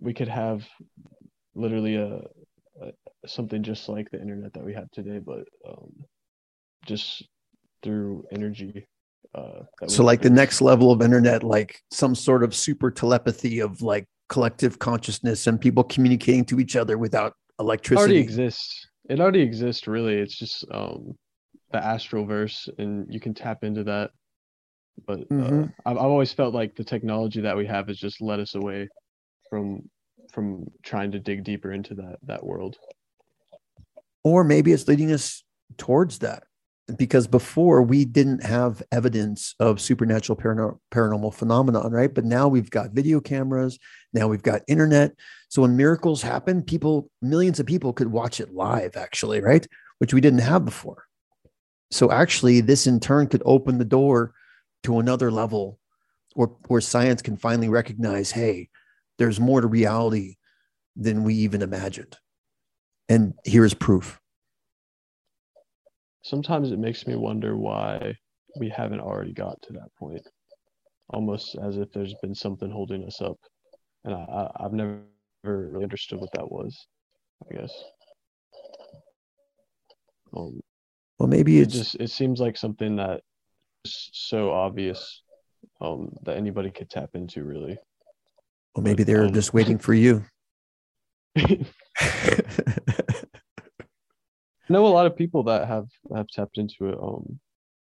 we could have literally a, a something just like the internet that we have today but um just through energy uh, so like the next level of internet like some sort of super telepathy of like collective consciousness and people communicating to each other without electricity it already exists. It already exists really. It's just um the astroverse and you can tap into that. But uh, mm-hmm. I've, I've always felt like the technology that we have has just led us away from from trying to dig deeper into that that world. Or maybe it's leading us towards that because before we didn't have evidence of supernatural paranormal phenomenon right? But now we've got video cameras now we've got internet. So when miracles happen people millions of people could watch it live actually right? Which we didn't have before. So actually this in turn could open the door to another level where, where science can finally recognize hey there's more to reality than we even imagined. And here's proof sometimes it makes me wonder why we haven't already got to that point. Almost as if there's been something holding us up. And I, I have never really understood what that was i guess. Um, well maybe it just it seems like something that is so obvious um that anybody could tap into really. Well maybe they're um, just waiting for you *laughs* *laughs* know a lot of people that have have tapped into it. Um,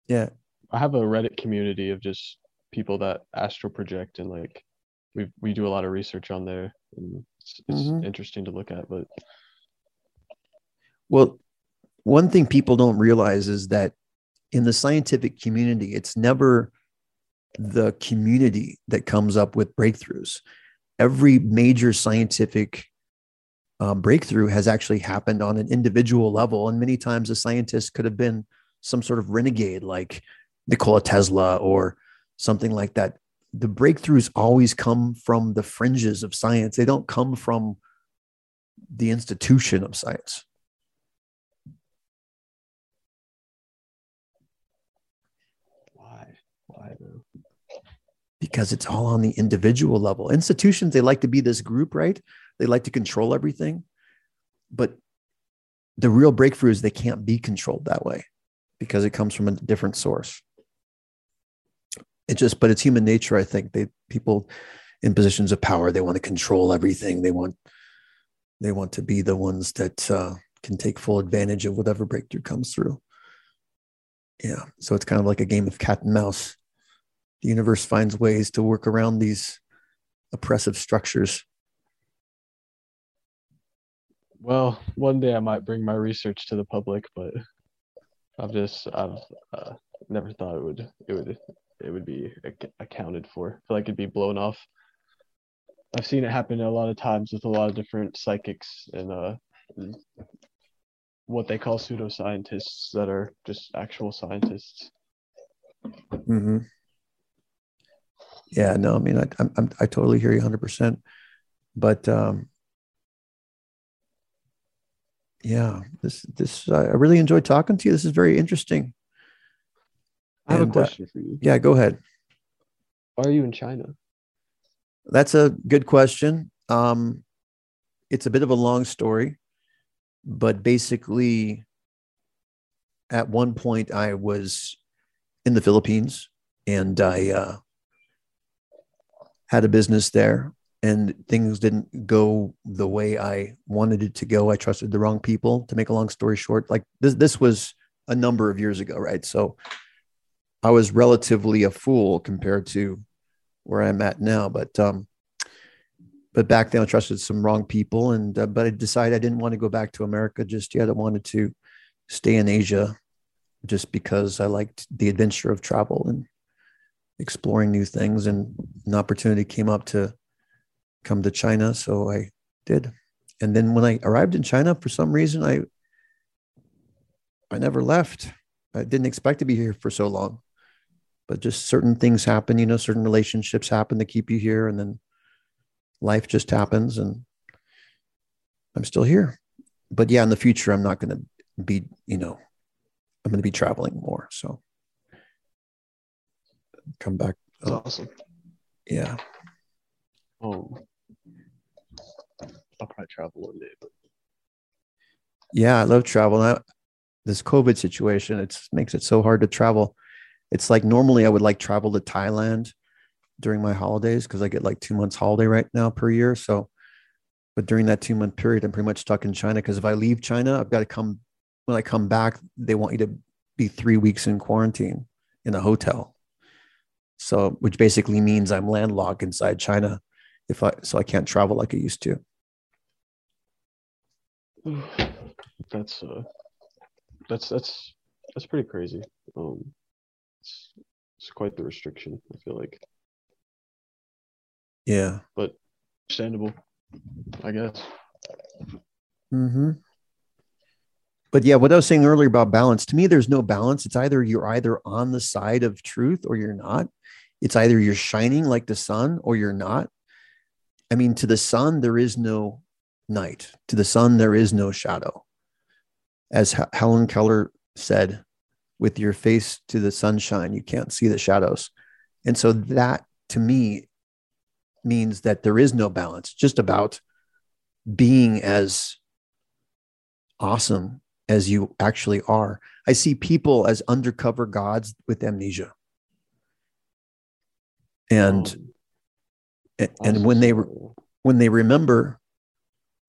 yeah, I have a Reddit community of just people that astral project and like we we do a lot of research on there, and it's, it's mm-hmm. interesting to look at. But well, one thing people don't realize is that in the scientific community, it's never the community that comes up with breakthroughs. Every major scientific um, breakthrough has actually happened on an individual level. And many times a scientist could have been some sort of renegade like Nikola Tesla or something like that. The breakthroughs always come from the fringes of science, they don't come from the institution of science. Why? Why? Because it's all on the individual level. Institutions, they like to be this group, right? They like to control everything. But the real breakthrough is they can't be controlled that way because it comes from a different source. It just, but it's human nature. I think they people in positions of power they want to control everything. They want they want to be the ones that uh, can take full advantage of whatever breakthrough comes through. Yeah, so it's kind of like a game of cat and mouse. The universe finds ways to work around these oppressive structures well, one day I might bring my research to the public, but I've just I've uh, never thought it would it would it would be accounted for. I feel like it'd be blown off. I've seen it happen a lot of times with a lot of different psychics and uh what they call pseudoscientists that are just actual scientists. Mm-hmm. Yeah, no, I mean, I, I'm, I totally hear you 100%. But um, yeah, this this I really enjoyed talking to you. This is very interesting. I have and, a uh, question uh, for you. Yeah, go ahead. Why are you in China? That's a good question. Um, it's a bit of a long story, but basically, at one point, I was in the Philippines and I uh, had a business there, and things didn't go the way I wanted it to go. I trusted the wrong people. To make a long story short, like this, this was a number of years ago, right? So I was relatively a fool compared to where I'm at now. But um, but back then I trusted some wrong people, and uh, but I decided I didn't want to go back to America just yet. I wanted to stay in Asia, just because I liked the adventure of travel and exploring new things. And an opportunity came up to come to China, so I did. And then when I arrived in China, for some reason, I I never left. I didn't expect to be here for so long, but just certain things happen. You know, certain relationships happen to keep you here, and then life just happens and I'm still here. But yeah, in the future, I'm not going to be, you know, I'm going to be traveling more. So come back. That's awesome. Yeah. Oh, I'll probably travel one day, but yeah, I love travel. I, this COVID situation, it makes it so hard to travel. It's like normally I would like travel to Thailand during my holidays because I get like two months holiday right now per year. So, but during that two month period, I'm pretty much stuck in China because if I leave China, I've got to come. When I come back, they want you to be three weeks in quarantine in a hotel. So, which basically means I'm landlocked inside China, if I so I can't travel like I used to. *sighs* That's uh, that's that's that's pretty crazy. Um, it's, it's quite the restriction. I feel like. Yeah. But understandable, I guess. Mm-hmm. But yeah, what I was saying earlier about balance, to me, there's no balance. It's either you're either on the side of truth or you're not. It's either you're shining like the sun or you're not. I mean, to the sun, there is no night. To the sun, there is no shadow. As H- Helen Keller said, with your face to the sunshine, you can't see the shadows. And so that to me means that there is no balance, just about being as awesome as you actually are. I see people as undercover gods with amnesia. And oh, and when they when they remember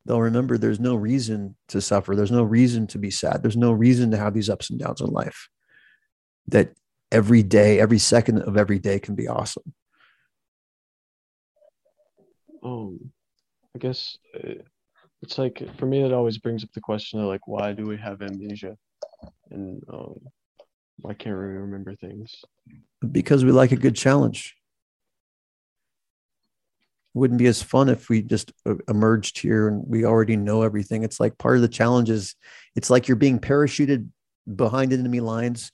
they'll remember there's no reason to suffer. There's no reason to be sad. There's no reason to have these ups and downs in life. That every day every second of every day can be awesome. Um i guess uh, it's like for me it always brings up the question of like why do we have amnesia? And um why can't we remember things. Because we like a good challenge wouldn't be as fun if we just uh, emerged here and we already know everything it's like part of the challenge is it's like you're being parachuted behind enemy lines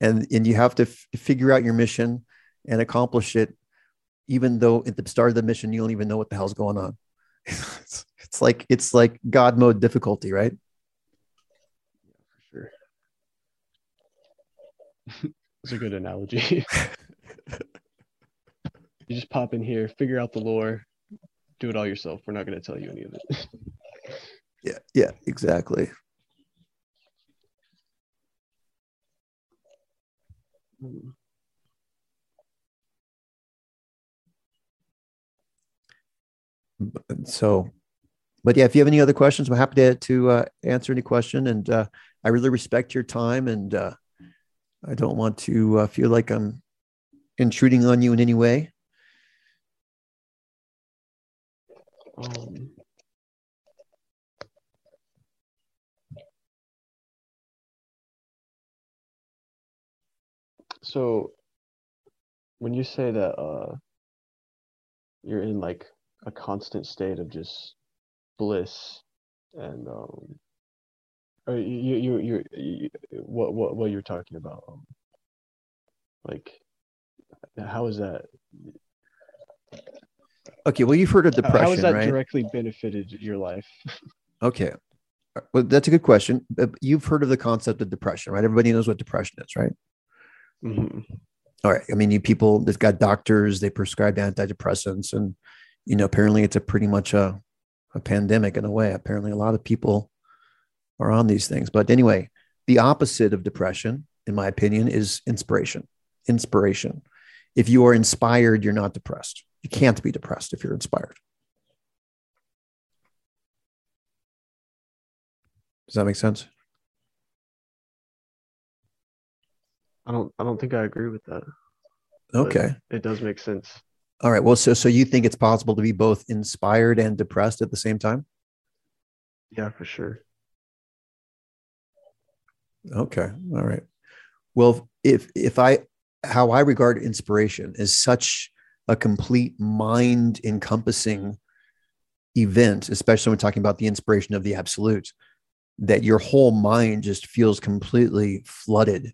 and and you have to f- figure out your mission and accomplish it even though at the start of the mission you don't even know what the hell's going on. *laughs* it's, it's like it's like God mode difficulty, right? Yeah, for sure. *laughs* It's a good analogy. *laughs* you just pop in here, figure out the lore, do it all yourself. We're not going to tell you any of it. *laughs* yeah, yeah, exactly. So but yeah if you have any other questions i'm happy to, to uh, answer any question and uh, i really respect your time and uh, i don't want to uh, feel like i'm intruding on you in any way um, so when you say that uh you're in like a constant state of just bliss and um you you you, you what what what you're talking about um, like how is that okay well you've heard of depression how has that right? directly benefited your life okay well that's a good question you've heard of the concept of depression right everybody knows what depression is right mm-hmm. all right. I mean, you people that got doctors, they prescribe antidepressants, and you know, apparently it's a pretty much a, a pandemic in a way. Apparently, a lot of people are on these things. But anyway, the opposite of depression, in my opinion, is inspiration. Inspiration. If you are inspired, you're not depressed. You can't be depressed if you're inspired. Does that make sense? I don't I don't think I agree with that. Okay. It does make sense. All right. Well, so so you think it's possible to be both inspired and depressed at the same time? Yeah, for sure. Okay. All right. Well, if if I how I regard inspiration is such a complete mind encompassing event, especially when talking about the inspiration of the absolute, that your whole mind just feels completely flooded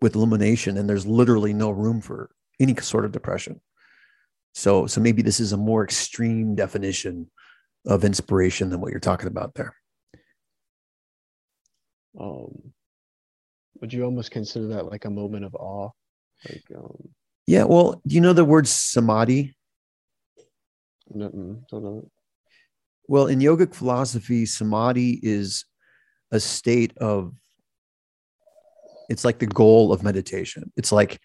with illumination and there's literally no room for any sort of depression. So so maybe this is a more extreme definition of inspiration than what you're talking about there. Um would you almost consider that like a moment of awe? Like um Yeah, well, do you know the word samadhi? don't know. Well, in yogic philosophy, samadhi is a state of it's like the goal of meditation. It's like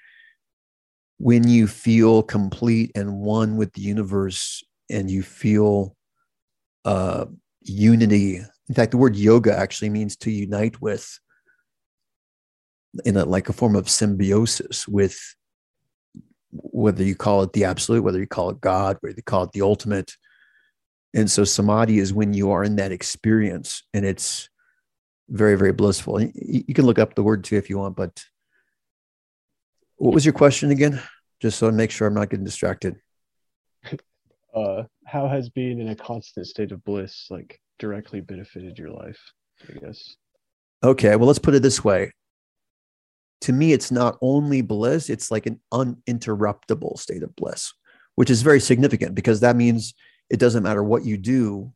when you feel complete and one with the universe and you feel uh, unity. In fact, the word yoga actually means to unite with in a like a form of symbiosis with whether you call it the absolute, whether you call it God, whether you call it the ultimate. And so samadhi is when you are in that experience and it's very, very blissful. You can look up the word too if you want, but what was your question again? Just so I make sure I'm not getting distracted. *laughs* Uh, how has being in a constant state of bliss like directly benefited your life? I guess. Okay, well, let's put it this way. To me, it's not only bliss, it's like an uninterruptible state of bliss, which is very significant because that means it doesn't matter what you do,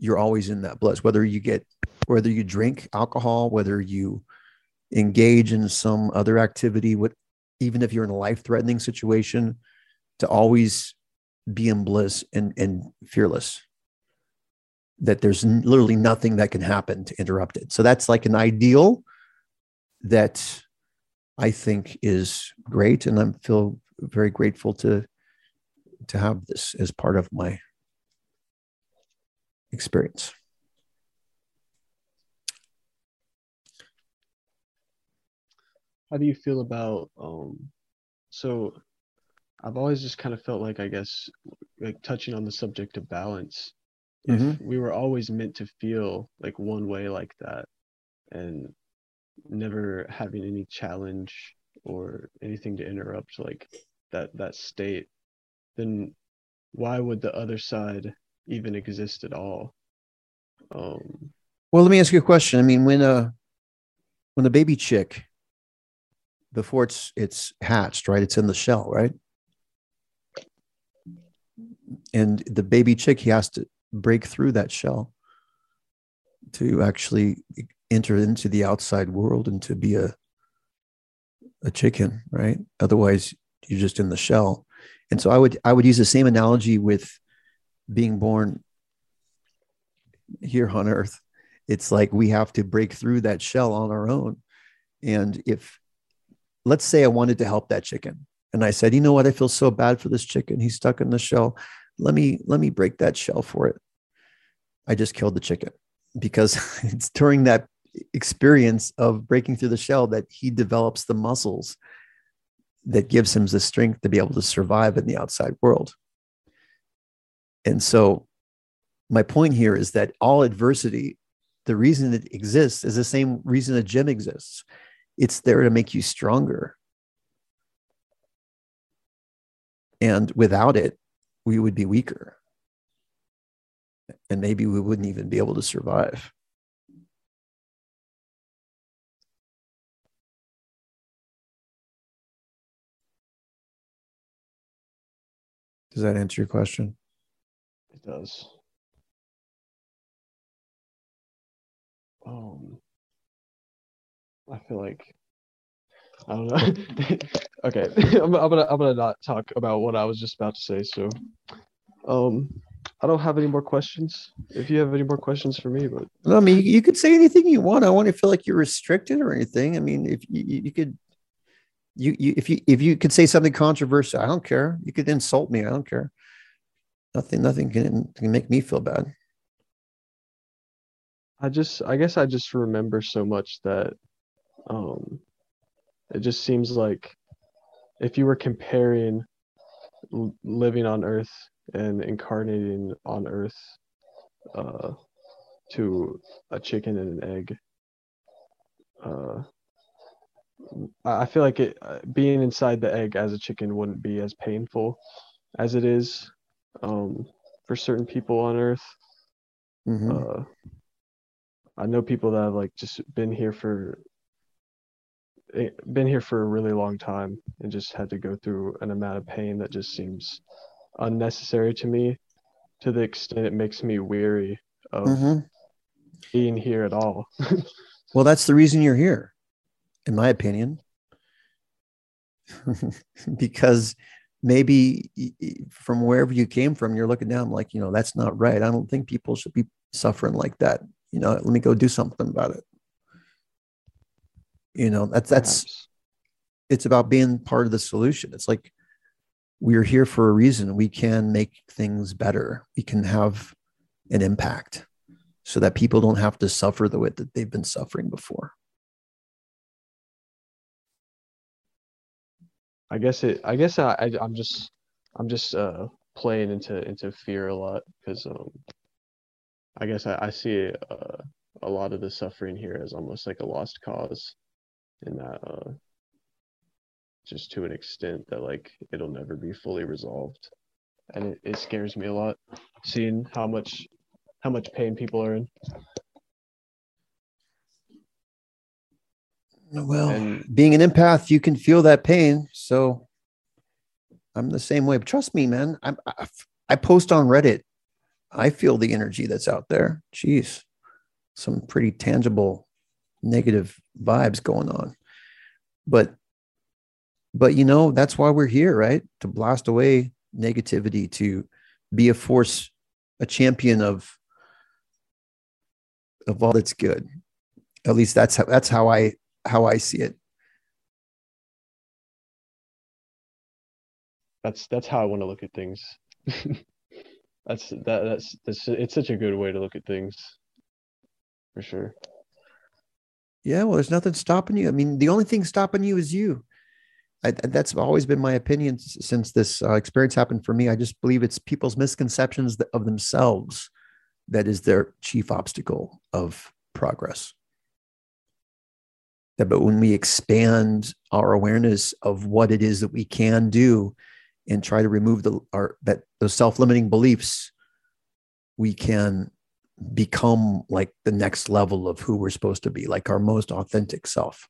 you're always in that bliss, whether you get, whether you drink alcohol, whether you engage in some other activity, what, even if you're in a life threatening situation, to always be in bliss and, and fearless. That there's literally nothing that can happen to interrupt it. So that's like an ideal that I think is great. And I feel very grateful to to have this as part of my experience. How do you feel about um so I've always just kind of felt like I guess like touching on the subject of balance mm-hmm. we were always meant to feel like one way like that and never having any challenge or anything to interrupt like that that state then why would the other side even exist at all. Um, well, let me ask you a question. I mean, when a when a baby chick before it's it's hatched, right? It's in the shell, right? And the baby chick, he has to break through that shell to actually enter into the outside world and to be a a chicken, right? Otherwise, you're just in the shell. And so I would I would use the same analogy with being born here on earth. It's like we have to break through that shell on our own. And if let's say i wanted to help that chicken and i said you know what? I feel so bad for this chicken. He's stuck in the shell. Let me let me break that shell for it. I just killed the chicken because *laughs* it's during that experience of breaking through the shell that he develops the muscles that gives him the strength to be able to survive in the outside world and so, my point here is that all adversity, the reason it exists is the same reason a gym exists it's there to make you stronger. And without it, we would be weaker. And maybe we wouldn't even be able to survive. Does that answer your question? It does. Um, I feel like I don't know. *laughs* okay, *laughs* I'm, I'm gonna I'm gonna not talk about what I was just about to say. So, um, I don't have any more questions. If you have any more questions for me, but No, I mean, you, you could say anything you want. I want to feel like you're restricted or anything. I mean, if you, you you could, you, you if you if you could say something controversial, I don't care. You could insult me. I don't care. Nothing, nothing can, can make me feel bad. I just I guess I just remember so much that um it just seems like if you were comparing living on earth and incarnating on earth uh to a chicken and an egg uh I feel like it uh, being inside the egg as a chicken wouldn't be as painful as it is um for certain people on earth Mhm. uh I know people that have like just been here for eh, been here for a really long time and just had to go through an amount of pain that just seems unnecessary to me to the extent it makes me weary of Mhm. being here at all. *laughs* Well, that's the reason you're here, in my opinion. *laughs* because maybe from wherever you came from, you're looking down like, you know, that's not right. I don't think people should be suffering like that. You know, let me go do something about it. You know, that's that's perhaps. it's about being part of the solution. It's like we're here for a reason. We can make things better. We can have an impact so that people don't have to suffer the way that they've been suffering before. I guess it I guess I, I I'm just I'm just uh playing into into fear a lot because um I guess I, I see uh, a lot of the suffering here as almost like a lost cause in that uh just to an extent that like it'll never be fully resolved. And it, it scares me a lot seeing how much how much pain people are in Well, and being an empath, you can feel that pain. So I'm the same way. But trust me, man. I'm, I, I post on Reddit. I feel the energy that's out there. Jeez, some pretty tangible negative vibes going on. But, but you know, that's why we're here, right? To blast away negativity, to be a force, a champion of, of all that's good. At least that's how that's how I how I see it. that's that's how I want to look at things *laughs* that's that that's that's it's such a good way to look at things for sure Yeah, well, there's nothing stopping you. I mean, the only thing stopping you is you. I, that's always been my opinion since this uh, experience happened for me. I just believe it's people's misconceptions of themselves that is their chief obstacle of progress. That, but when we expand our awareness of what it is that we can do, and try to remove the our that those self-limiting beliefs, we can become like the next level of who we're supposed to be, like our most authentic self.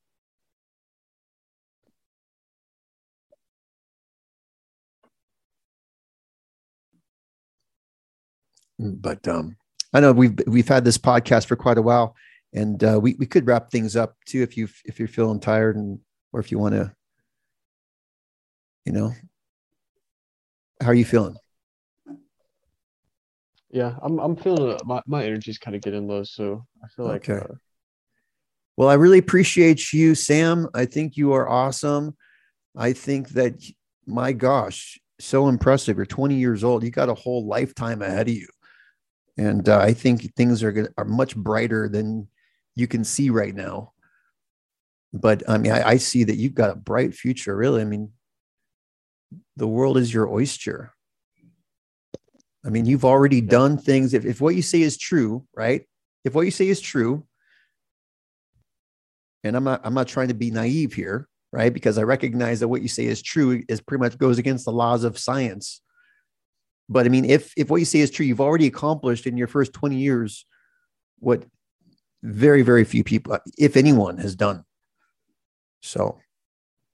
But um, I know we've we've had this podcast for quite a while, and uh, we we could wrap things up too if you if you're feeling tired and or if you want to, you know, how are you feeling? yeah i'm i'm feeling my my energy's kind of getting low so i feel like Okay. uh, Well, I really appreciate you, Sam. I think you are awesome. I think that, my gosh, so impressive. You're 20 years old. You got a whole lifetime ahead of you, and uh, I think things are gonna, are much brighter than you can see right now. But I mean, I, I see that you've got a bright future. Really, I mean, the world is your oyster. I mean, you've already done things. If, if what you say is true, right? If what you say is true, and I'm not I'm not trying to be naive here, right? Because I recognize that what you say is true is pretty much goes against the laws of science. But I mean, if if what you say is true, you've already accomplished in your first 20 years what very, very few people, if anyone, has done. So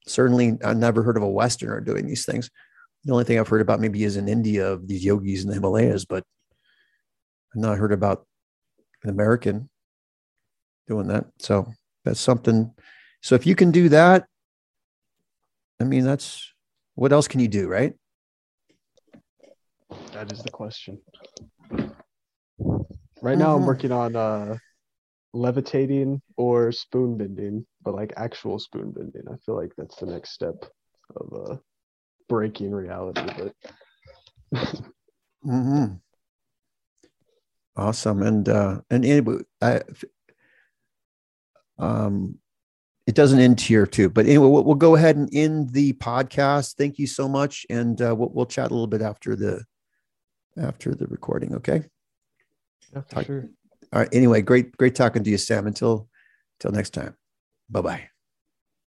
certainly I've never heard of a Westerner doing these things. The only thing I've heard about maybe is in India of these yogis in the Himalayas, but I've not heard about an American doing that. So that's something. So if you can do that, I mean, that's what else can you do, right? That is the question. Right now, I'm Mhm. working on uh, levitating or spoon bending, but like actual spoon bending. I feel like that's the next step of uh, breaking reality. But *laughs* hmm Awesome. And uh and anyway, I um it doesn't end here too, but anyway, we'll, we'll go ahead and end the podcast. Thank you so much, and uh, we'll we'll chat a little bit after the after the recording. Okay. yeah, for Talk- sure. All right. Anyway, great great talking to you, Sam. Until until next time. Bye bye.